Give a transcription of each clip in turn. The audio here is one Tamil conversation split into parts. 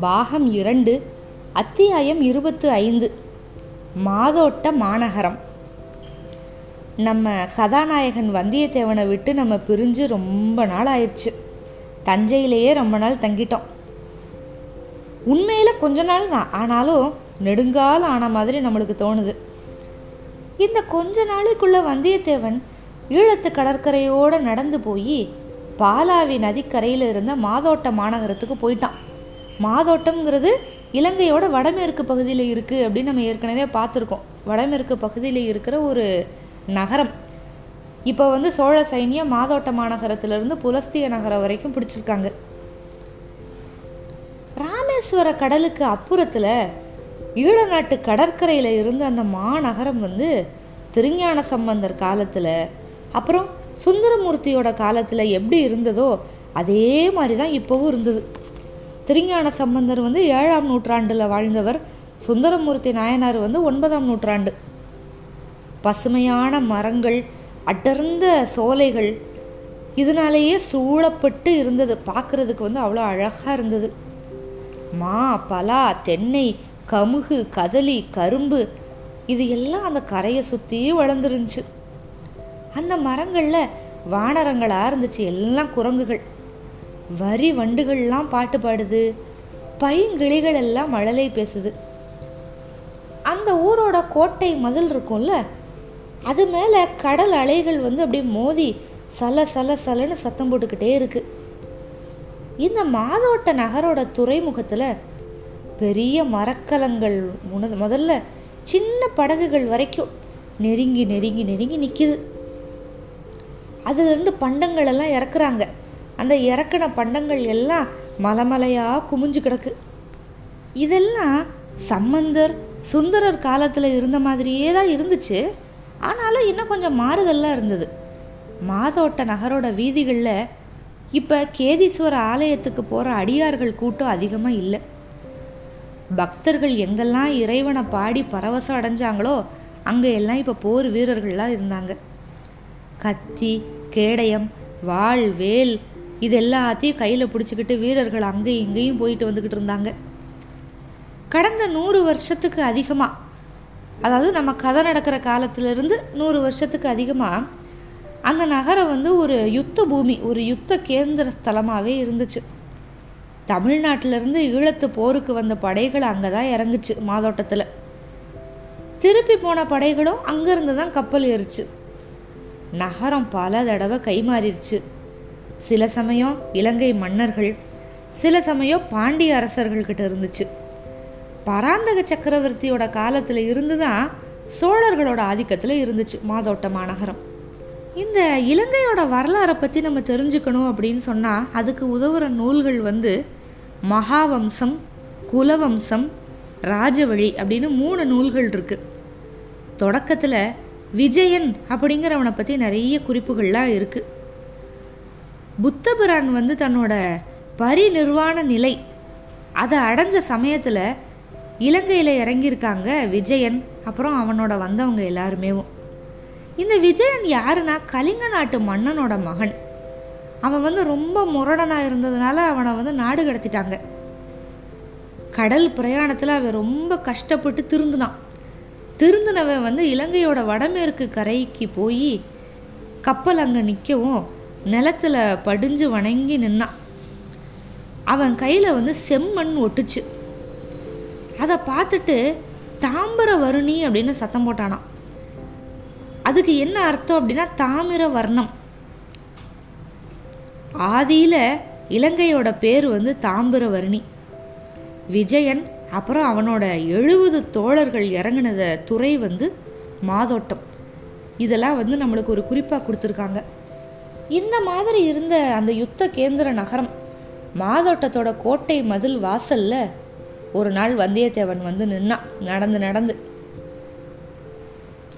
பாகம் இரண்டு அத்தியாயம் இருபத்து ஐந்து மாதோட்ட மாநகரம். நம்ம கதாநாயகன் வந்தியத்தேவனை விட்டு நம்ம பிரிஞ்சு ரொம்ப நாள் ஆயிடுச்சு. தஞ்சையிலேயே ரொம்ப நாள் தங்கிட்டோம். உண்மையில் கொஞ்ச நாள் தான் ஆனாலும் நெடுங்காலம் ஆன மாதிரி நம்மளுக்கு தோணுது. இந்த கொஞ்ச நாளைக்குள்ள வந்தியத்தேவன் ஈழத்து கடற்கரையோடு நடந்து போய் பாலாவி நதிக்கரையில் இருந்த மாதோட்ட மாநகரத்துக்கு போயிட்டான். மாதோட்டம்ங்கிறது இலங்கையோட வடமேற்கு பகுதியில் இருக்குது அப்படின்னு நம்ம ஏற்கனவே பார்த்துருக்கோம். வடமேற்கு பகுதியில் இருக்கிற ஒரு நகரம். இப்போ வந்து சோழ சைன்யம் மாதோட்ட மாநகரத்திலிருந்து புலஸ்திய நகரம் வரைக்கும் பிடிச்சிருக்காங்க. ராமேஸ்வர கடலுக்கு அப்புறத்தில் ஈழ நாட்டு கடற்கரையில் இருந்த அந்த மாநகரம் வந்து திருஞான சம்பந்தர் காலத்தில் அப்புறம் சுந்தரமூர்த்தியோட காலத்தில் எப்படி இருந்ததோ அதே மாதிரி தான் இப்போவும் இருந்தது. திருஞான சம்பந்தர் வந்து ஏழாம் நூற்றாண்டில் வாழ்ந்தவர். சுந்தரமூர்த்தி நாயனார் வந்து ஒன்பதாம் நூற்றாண்டு. பசுமையான மரங்கள் அடர்ந்த சோலைகள் இதனாலேயே சூழப்பட்டு இருந்தது. பார்க்குறதுக்கு வந்து அவ்வளோ அழகாக இருந்தது. மா பலா தென்னை கமுகு கதலி கரும்பு இது எல்லாம் அந்த கரையை சுற்றி வளர்ந்துருந்துச்சு. அந்த மரங்களில் வானரங்களாக இருந்துச்சு. எல்லாம் குரங்குகள். வரி வண்டுகள்லாம் பாட்டு பாடுது. பைங்கிளிகள் எல்லாம் மழலை பேசுது. அந்த ஊரோட கோட்டை மதில் இருக்கும்ல அது மேலே கடல் அலைகள் வந்து அப்படியே மோதி சல சல சலன்னு சத்தம் போட்டுக்கிட்டே இருக்கு. இந்த மாதோட்ட நகரோட துறைமுகத்தில் பெரிய மரக்கலங்கள் முன முதல்ல சின்ன படகுகள் வரைக்கும் நெருங்கி நெருங்கி நெருங்கி நிற்கிது அதுலேருந்து பண்டங்கள் எல்லாம் இறக்குறாங்க. அந்த இறக்குன பண்டங்கள் எல்லாம் மலமலையாக குமிஞ்சு கிடக்கு. இதெல்லாம் சம்பந்தர் சுந்தரர் காலத்தில் இருந்த மாதிரியே தான் இருந்துச்சு. ஆனாலும் இன்னும் கொஞ்சம் மாறுதல்லாம் இருந்தது. மாதோட்ட நகரோட வீதிகளில் இப்போ கேதீஸ்வர ஆலயத்துக்கு போகிற அடியார்கள் கூட்டம் அதிகமாக இல்லை. பக்தர்கள் எங்கெல்லாம் இறைவனை பாடி பரவசம் அடைஞ்சாங்களோ அங்கே எல்லாம் இப்போ போர் வீரர்கள்லாம் இருந்தாங்க. கத்தி கேடயம் வாள் வேல் இது எல்லாத்தையும் கையில் பிடிச்சிக்கிட்டு வீரர்கள் அங்கேயும் இங்கேயும் போயிட்டு வந்துக்கிட்டு இருந்தாங்க. கடந்த நூறு வருஷத்துக்கு அதிகமாக அதாவது நம்ம கதை நடக்கிற காலத்திலிருந்து நூறு வருஷத்துக்கு அதிகமாக அந்த நகரம் வந்து ஒரு யுத்த பூமி ஒரு யுத்த கேந்திர ஸ்தலமாகவே இருந்துச்சு. தமிழ்நாட்டிலிருந்து ஈழத்து போருக்கு வந்த படைகள் அங்கே தான் இறங்குச்சு மாதோட்டத்தில். திருப்பி போன படைகளும் அங்கேருந்து தான் கப்பல் ஏறிச்சு. நகரம் பல தடவை கைமாறிடுச்சு சில சமயம் இலங்கை மன்னர்கள் சில சமயம் பாண்டிய அரசர்கள்கிட்ட இருந்துச்சு. பராந்தக சக்கரவர்த்தியோட காலத்தில் இருந்து தான் சோழர்களோட ஆதிக்கத்தில் இருந்துச்சு மாதோட்ட மாநகரம். இந்த இலங்கையோட வரலாறை பற்றி நம்ம தெரிஞ்சுக்கணும் அப்படின்னு சொன்னால் அதுக்கு உதவுற நூல்கள் வந்து மகாவம்சம் குலவம்சம் ராஜவழி அப்படின்னு மூணு நூல்கள் இருக்குது தொடக்கத்தில் விஜயன் அப்படிங்கிறவனை பற்றி நிறைய குறிப்புகள்லாம் இருக்குது புத்தபிரான் வந்து தன்னோட பரிநிர்வாண நிலை அதை அடைஞ்ச சமயத்தில் இலங்கையில் இறங்கியிருக்காங்க விஜயன் அப்புறம் அவனோட வந்தவங்க எல்லாருமேவும் இந்த விஜயன் யாருன்னா கலிங்க நாட்டு மன்னனோட மகன். அவன் வந்து ரொம்ப முரடனாக இருந்ததுனால அவனை வந்து நாடு கடத்திட்டாங்க. கடல் பிரயாணத்தில் அவன் ரொம்ப கஷ்டப்பட்டு திருந்தினான். திருந்தினவன் வந்து இலங்கையோட வடமேற்கு கரைக்கு போய் கப்பல் அங்கே நிற்கவும் நிலத்தில் படிஞ்சு வணங்கி நின்னான். அவன் கையில் வந்து செம்மண் ஒட்டுச்சு. அதை பார்த்துட்டு தாம்பர வருணி அப்படின்னு சத்தம் போட்டானான் அதுக்கு என்ன அர்த்தம் அப்படின்னா தாமிர வர்ணம். ஆதியில் இலங்கையோட பேர் வந்து தாம்பரவர்ணி விஜயன் அப்புறம் அவனோட எழுபது தோழர்கள் இறங்கினத துறை வந்து மாதோட்டம். இதெல்லாம் வந்து நம்மளுக்கு ஒரு குறிப்பாக கொடுத்துருக்காங்க. இந்த மாதிரி இருந்த அந்த யுத்த கேந்திர நகரம் மாதோட்டத்தோட கோட்டை மதில் வாசல்ல ஒரு நாள் வந்தியத்தேவன் வந்து நின்னான் நடந்து நடந்து.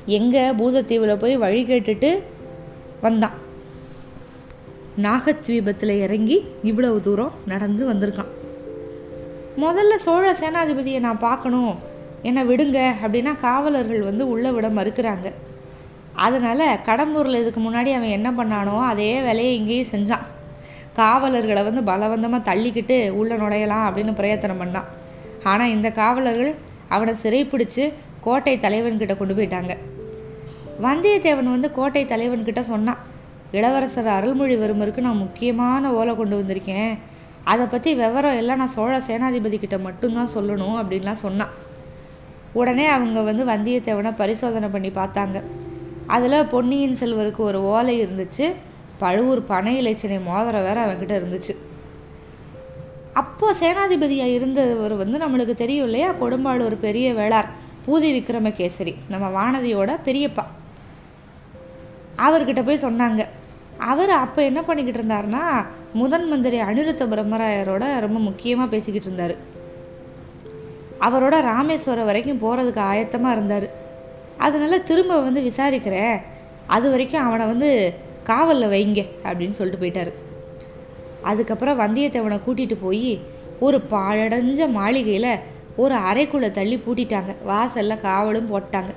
எங்கே பூதத்தீவில் போய் வழி கேட்டுட்டு வந்தான். நாகத்வீபத்தில் இறங்கி இவ்வளவு தூரம் நடந்து வந்திருக்கான். முதல்ல சோழ சேனாதிபதியை நான் பார்க்கணும் என்னை விடுங்க அப்படின்னா காவலர்கள் வந்து உள்ளே விட மறுக்கிறாங்க. அதனால் கடம்பூரில் இதுக்கு முன்னாடி அவன் என்ன பண்ணானோ அதே வேலையை இங்கேயும் செஞ்சான். காவலர்களை வந்து பலவந்தமாக தள்ளிக்கிட்டு உள்ளே நுழையலாம் அப்படின்னு பிரயத்தனம் பண்ணான். ஆனால் இந்த காவலர்கள் அவனை சிறைப்பிடிச்சு கோட்டை தலைவன்கிட்ட கொண்டு போயிட்டாங்க. வந்தியத்தேவன் வந்து கோட்டை தலைவன்கிட்ட சொன்னான் இளவரசர் அருள்மொழிவர்மருக்கு நான் முக்கியமான ஓலை கொண்டு வந்திருக்கேன். அதை பற்றி விவரம் எல்லாம் நான் சோழ சேனாதிபதி கிட்ட மட்டும்தான் சொல்லணும் அப்படின்லாம் சொன்னான். உடனே அவங்க வந்து வந்தியத்தேவனை பரிசோதனை பண்ணி பார்த்தாங்க. அதில் பொன்னியின் செல்வருக்கு ஒரு ஓலை இருந்துச்சு. பழுவூர் பனை இலைச்சனை மோதிரம் வேற அவன்கிட்ட இருந்துச்சு. அப்போ சேனாதிபதியாக இருந்தவர் வந்து நம்மளுக்கு தெரியும் இல்லையா? கொடும்பாளூர் பெரிய வேளார் பூதி விக்ரமகேசரி நம்ம வானதியோட பெரியப்பா. அவர்கிட்ட போய் சொன்னாங்க. அவர் அப்போ என்ன பண்ணிக்கிட்டு இருந்தார்னா முதன் மந்திரி அனிருத்த பிரம்மராயரோட ரொம்ப முக்கியமாக பேசிக்கிட்டு இருந்தார். அவரோட ராமேஸ்வரம் வரைக்கும் போகிறதுக்கு ஆயத்தமாக இருந்தார். அதனால திரும்ப வந்து விசாரிக்கிறேன். அது வரைக்கும் அவனை வந்து காவலில் வைங்க அப்படின்னு சொல்லிட்டு போயிட்டாரு. அதுக்கப்புறம் வந்தியத்தேவனை கூட்டிகிட்டு போய் ஒரு பாழடைஞ்ச மாளிகையில் ஒரு அறைக்குள்ளே தள்ளி பூட்டிட்டாங்க. வாசலில் காவலும் போட்டாங்க.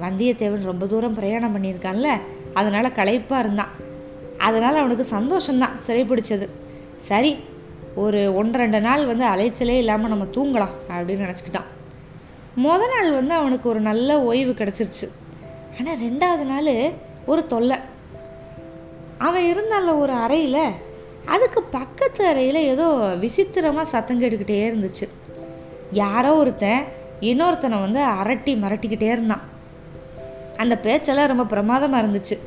வந்தியத்தேவன் ரொம்ப தூரம் பிரயாணம் பண்ணியிருக்கான்ல அதனால் களைப்பாக இருந்தான். அதனால் அவனுக்கு சந்தோஷம்தான் சிறைப்பிடிச்சது சரி ஒரு ஒன்று ரெண்டு நாள் வந்து அலைச்சலே இல்லாமல் நம்ம தூங்கலாம் அப்படின்னு நினச்சிக்கிட்டான். முத நாள் வந்து அவனுக்கு ஒரு நல்ல ஓய்வு கிடச்சிருச்சு. ஆனால் ரெண்டாவது நாள் ஒரு தொல்லை. அவன் இருந்தால ஒரு அறையில் அதுக்கு பக்கத்து அறையில் ஏதோ விசித்திரமாக சத்தம் கேட்டுக்கிட்டே இருந்துச்சு. யாரோ ஒருத்தன் இன்னொருத்தனை வந்து அரட்டி மிரட்டிக்கிட்டே இருந்தான். அந்த பேச்செல்லாம் ரொம்ப பிரமாதமாக இருந்துச்சு.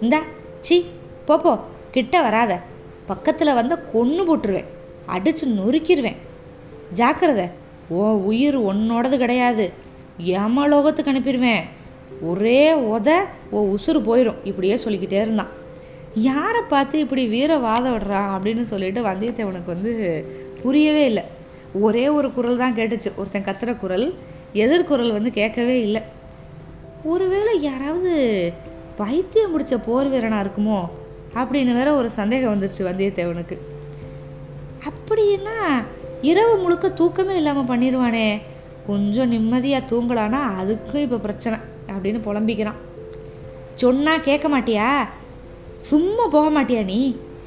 இந்தா சி போப்போ கிட்ட வராத. பக்கத்தில் வந்து கொன்று போட்டுருவேன். அடித்து நொறுக்கிடுவேன் ஜாக்கிரதை. ஓ உயிர் உன்னோடது கிடையாது. யமலோகத்துக்கு அனுப்பிடுவேன் ஒரே உத ஓ உசுறு போயிடும் இப்படியே சொல்லிக்கிட்டே இருந்தான். யாரை பார்த்து இப்படி வீர வாதம் விடுறான் அப்படின்னு சொல்லிட்டு வந்தியத்தேவனுக்கு வந்து புரியவே இல்லை. ஒரே ஒரு குரல் தான் கேட்டுச்சு. ஒருத்தன் கத்துற குரல் எதிர்குரல் வந்து கேட்கவே இல்லை. ஒருவேளை யாராவது பைத்தியம் முடிச்ச போர் வீரனாக இருக்குமோ அப்படின்னு வேற ஒரு சந்தேகம் வந்துருச்சு வந்தியத்தேவனுக்கு. அப்படின்னா இரவு முழுக்க தூக்கமே இல்லாமல் பண்ணிடுவானே கொஞ்சம் நிம்மதியாக தூங்கலான்னா அதுக்கும் இப்போ பிரச்சனை அப்படின்னு புலம்பிக்கிறான். சொன்னால் கேட்க மாட்டியா? சும்மா போக மாட்டியா நீ?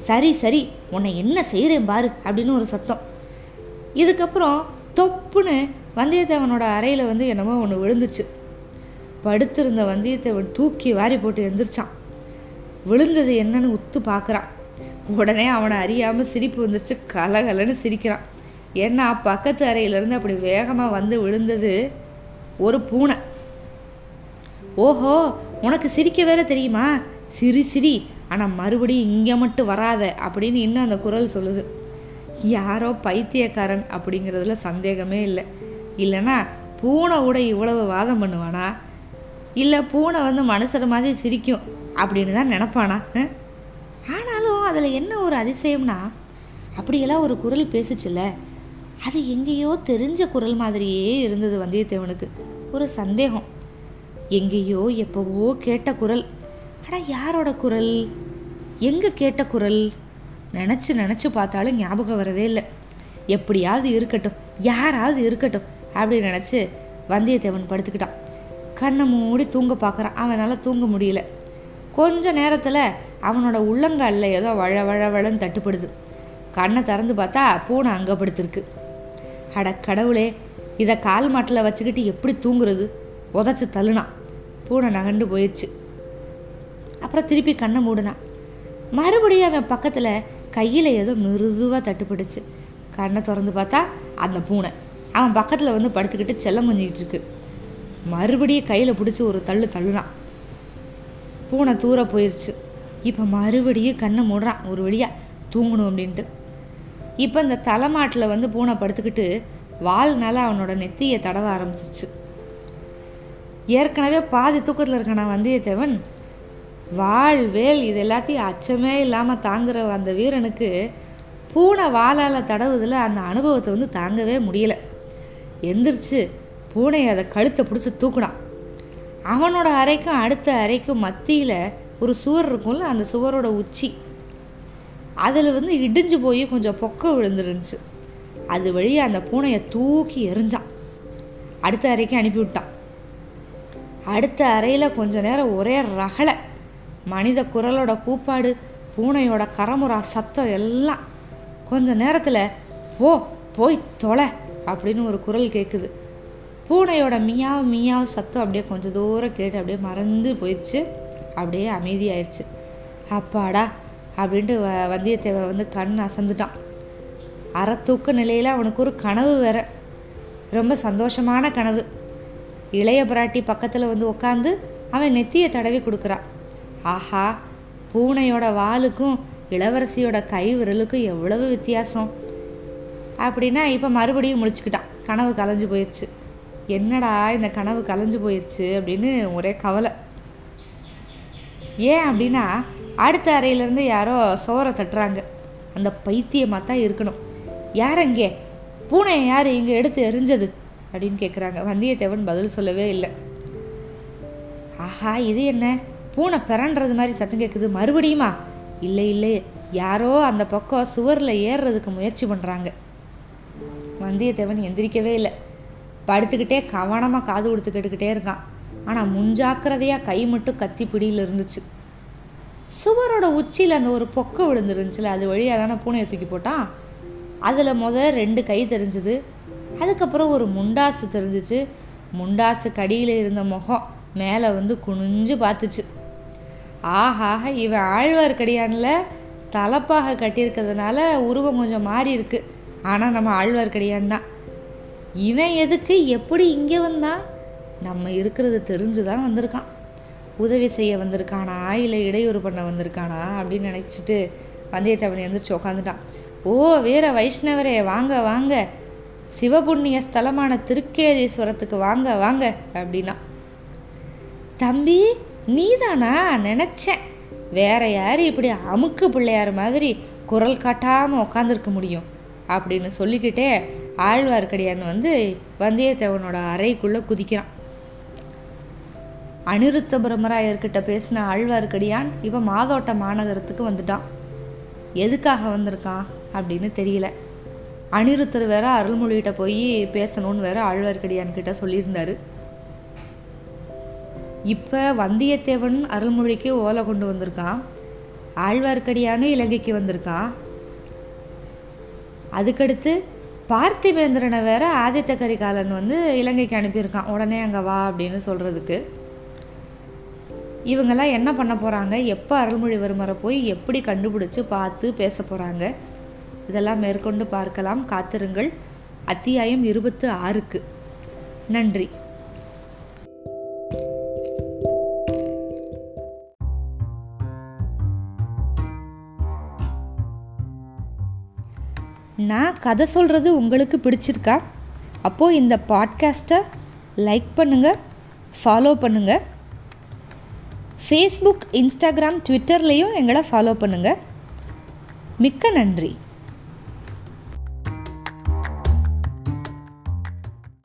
சரி சரி உன்னை என்ன செய்கிறேன் பாரு அப்படின்னு ஒரு சத்தம். இதுக்கப்புறம் தொப்புன்னு வந்தியத்தேவனோட அறையில் வந்து என்னமோ ஒன்று விழுந்துச்சு. படுத்திருந்த வந்தியத்தேவன் தூக்கி வாரி போட்டு எந்திரிச்சான். விழுந்தது என்னன்னு உத்து பார்க்குறான் உடனே அவனை அறியாமல் சிரிப்பு வந்துருச்சு கலகலன்னு சிரிக்கிறான். ஏன்னா பக்கத்து அறையிலேருந்து அப்படி வேகமாக வந்து விழுந்தது ஒரு பூனை. ஓஹோ உனக்கு சிரிக்க வேற தெரியுமா? சிரி சிரி. ஆனால் மறுபடியும் இங்கே மட்டும் வராத அப்படின்னு இன்னும் அந்த குரல் சொல்லுது. யாரோ பைத்தியக்காரன் அப்படிங்கிறதுல சந்தேகமே இல்லை. இல்லைன்னா பூனை கூட இவ்வளவு வாதம் பண்ணுவானா? இல்லை பூனை வந்து மனுஷர் மாதிரி சிரிக்கும் அப்படின்னு தான் நினப்பானா? ஆனாலும் அதில் என்ன ஒரு அதிசயம்னா அப்படியெல்லாம் ஒரு குரல் பேசுச்சுல்ல. அது எங்கேயோ தெரிஞ்ச குரல் மாதிரியே இருந்தது வந்தியத்தேவனுக்கு. ஒரு சந்தேகம். எங்கேயோ எப்போவோ கேட்ட குரல். ஆனால் யாரோட குரல்? எங்கே கேட்ட குரல்? நினச்சி நினச்சி பார்த்தாலும் ஞாபகம் வரவே இல்லை. எப்படியாவது இருக்கட்டும் யாராவது இருக்கட்டும் அப்படின்னு நினச்சி வந்தியத்தேவன் படுத்துக்கிட்டான். கண்ணை மூடி தூங்க பார்க்குறான். அவனால் தூங்க முடியல. கொஞ்ச நேரத்தில் அவனோட உள்ளங்காலில் ஏதோ வழ வழ வழன்னு தட்டுப்படுது. கண்ணை திறந்து பார்த்தா பூனை அங்கே அட கடவுளே இதை கால் மாட்டில் வச்சுக்கிட்டு எப்படி தூங்குறது? உதச்சி தள்ளுனான் பூனை நகண்டு போயிடுச்சு. அப்புறம் திருப்பி கண்ணை மூடினான் மறுபடியும் அவன் பக்கத்தில் கையில் ஏதோ மிருதுவாக தட்டுப்பட்டுச்சு கண்ணை திறந்து பார்த்தா அந்த பூனை. அவன் பக்கத்தில் வந்து படுத்துக்கிட்டு செல்லம் கொஞ்சிக்கிட்டு இருக்கு. மறுபடியும் கையில் பிடிச்சி ஒரு தள்ளு தள்ளுனான் பூனை தூர போயிடுச்சு இப்போ மறுபடியும் கண்ணை மூடுறான். ஒரு வழியாக தூங்கணும் அப்படின்ட்டு. இப்போ இந்த தலைமாட்டில் வந்து பூனை படுத்துக்கிட்டு வால்னால அவனோட நெத்தியை தடவ ஆரம்பிச்சிச்சு. ஏற்கனவே பாதி தூக்கத்தில் இருக்கான வந்தியத்தேவன் வாழ் வேல் இது எல்லாத்தையும் அச்சமே இல்லாமல் தாங்குற அந்த வீரனுக்கு பூனை வாளால் தடவுதில் அந்த அனுபவத்தை வந்து தாங்கவே முடியலை. எந்திரிச்சு பூனையை அதை கழுத்தை பிடிச்சி தூக்குனான். அவனோட அறைக்கும் அடுத்த அறைக்கும் மத்தியில் ஒரு சுவர் இருக்கும்ல அந்த சுவரோட உச்சி. அதில் வந்து இடிஞ்சு போய் கொஞ்சம் பொக்க விழுந்துருந்துச்சு. அது வழியாக அந்த பூனையை தூக்கி எரிஞ்சான் அடுத்த அறைக்கு அனுப்பிவிட்டான் அடுத்த அறையில் கொஞ்ச நேரம் ஒரே ரகலை. மனித குரலோட கூப்பாடு பூனையோட கரமுறா சத்தம் எல்லாம். கொஞ்ச நேரத்தில் போ போய் தொலை அப்படின்னு ஒரு குரல் கேட்குது பூனையோட மியாவ் மியாவ் சத்தம் அப்படியே கொஞ்சம் தூரம் கேட்டு அப்படியே மறந்து போயிடுச்சு. அப்படியே அமைதியாயிடுச்சு அப்பாடா அப்படின்ட்டு வ வந்தியத்தேவை வந்து கண் அசந்துட்டான். அறத்தூக்க நிலையில் அவனுக்கு ஒரு கனவு வேற. ரொம்ப சந்தோஷமான கனவு. இளைய பிராட்டி பக்கத்தில் வந்து உட்காந்து அவன் நெத்தியை தடவி கொடுக்குறான் ஆஹா பூனையோட வாலுக்கும் இளவரசியோட கை விரலுக்கும் எவ்வளவு வித்தியாசம். அப்படின்னா இப்போ மறுபடியும் முடிச்சுக்கிட்டான். கனவு கலைஞ்சு போயிடுச்சு என்னடா இந்த கனவு கலைஞ்சு போயிடுச்சு அப்படின்னு ஒரே கவலை. ஏன் அப்படின்னா அடுத்த அறையிலேருந்து யாரோ சோரை தட்டுறாங்க. அந்த பைத்தியமாக தான் இருக்கணும். யார் அங்கே? பூனையை யார் இங்கே எடுத்து எரிஞ்சது அப்படின்னு கேட்குறாங்க வந்தியத்தேவன் பதில் சொல்லவே இல்லை. ஆஹா இது என்ன? பூனை பிறன்றது மாதிரி சத்தம் கேட்குது மறுபடியுமா? இல்லை இல்லை. யாரோ அந்த பக்கம் சுவரில் ஏறுறதுக்கு முயற்சி பண்ணுறாங்க வந்தியத்தேவன் எந்திரிக்கவே இல்லை. படுத்துக்கிட்டே கவனமாக காது கொடுத்து கேட்டுக்கிட்டே இருக்கான். ஆனால் முன்ஜாக்கிரதையாக கை மட்டும் கத்தி பிடியில் இருந்துச்சு. சுவரோட உச்சியில் அந்த ஒரு பொக்கை விழுந்துருந்துச்சுல அது வழியாக தானே பூனையை தூக்கி போட்டான் அதில் முத ரெண்டு கை தெரிஞ்சுது. அதுக்கப்புறம் ஒரு முண்டாசு தெரிஞ்சிச்சு. முண்டாசு கடியில் இருந்த முகம் மேலே வந்து குனிஞ்சு பார்த்துச்சு. ஆஹாக இவன் ஆழ்வார்க்கடியானில் தலைப்பாக கட்டியிருக்கிறதுனால உருவம் கொஞ்சம் மாறி இருக்கு. ஆனால் நம்ம ஆழ்வார்க்கடியான் தான். இவன் எதுக்கு எப்படி இங்கே வந்தான்? நம்ம இருக்கிறது தெரிஞ்சு தான் வந்திருக்கான். உதவி செய்ய வந்திருக்கானா? இல்லை இடையூறு பண்ண வந்திருக்கானா? அப்படின்னு நினச்சிட்டு வந்தியத்தேவன் எழுந்திரிச்சு உட்காந்துட்டான் ஓ வீர வைஷ்ணவரே வாங்க வாங்க. சிவபுண்ணிய ஸ்தலமான திருக்கேதீஸ்வரத்துக்கு வாங்க வாங்க அப்படின்னா. தம்பி நீதானா? நினச்சேன். வேற யார் இப்படி அமுக்கு பிள்ளையார் மாதிரி குரல் காட்டாமல் உட்காந்துருக்க முடியும்? அப்படின்னு சொல்லிக்கிட்டே ஆழ்வார்க்கடியான் வந்து வந்தியத்தேவனோட அறைக்குள்ளே குதிக்கிறான். அனிருத்த பிரம்மராயர்கிட்ட பேசின ஆழ்வார்க்கடியான் இப்போ மாதோட்ட மாநகரத்துக்கு வந்துட்டான். எதுக்காக வந்திருக்கான் அப்படின்னு தெரியல. அனிருத்தர் வேற அருள்மொழிகிட்ட போய் பேசணும்னு வேற ஆழ்வார்க்கடியான் கிட்ட சொல்லியிருந்தாரு. இப்போ வந்தியத்தேவன் அருள்மொழிக்கு ஓலை கொண்டு வந்திருக்கான் ஆழ்வார்க்கடியானும் இலங்கைக்கு வந்திருக்கான் அதுக்கடுத்து பார்த்திபேந்திரனை வேற ஆதித்த கரிகாலன் வந்து இலங்கைக்கு அனுப்பியிருக்கான். உடனே அங்கே வா அப்படின்னு சொல்கிறதுக்கு இவங்கெல்லாம் என்ன பண்ண போகிறாங்க எப்போ அருள்மொழிவர்மரை போய் எப்படி கண்டுபிடிச்சு பார்த்து பேச போகிறாங்க இதெல்லாம் மேற்கொண்டு பார்க்கலாம். காத்திருங்கள். அத்தியாயம் இருபத்து ஆறுக்கு. நன்றி. நான் கதை சொல்கிறது உங்களுக்கு பிடிச்சிருக்கா? அப்போது இந்த பாட்காஸ்ட்டை லைக் பண்ணுங்கள் ஃபாலோ பண்ணுங்கள் ஃபேஸ்புக் இன்ஸ்டாகிராம் ட்விட்டர்லேயும் எங்களை ஃபாலோ பண்ணுங்கள் மிக்க நன்றி.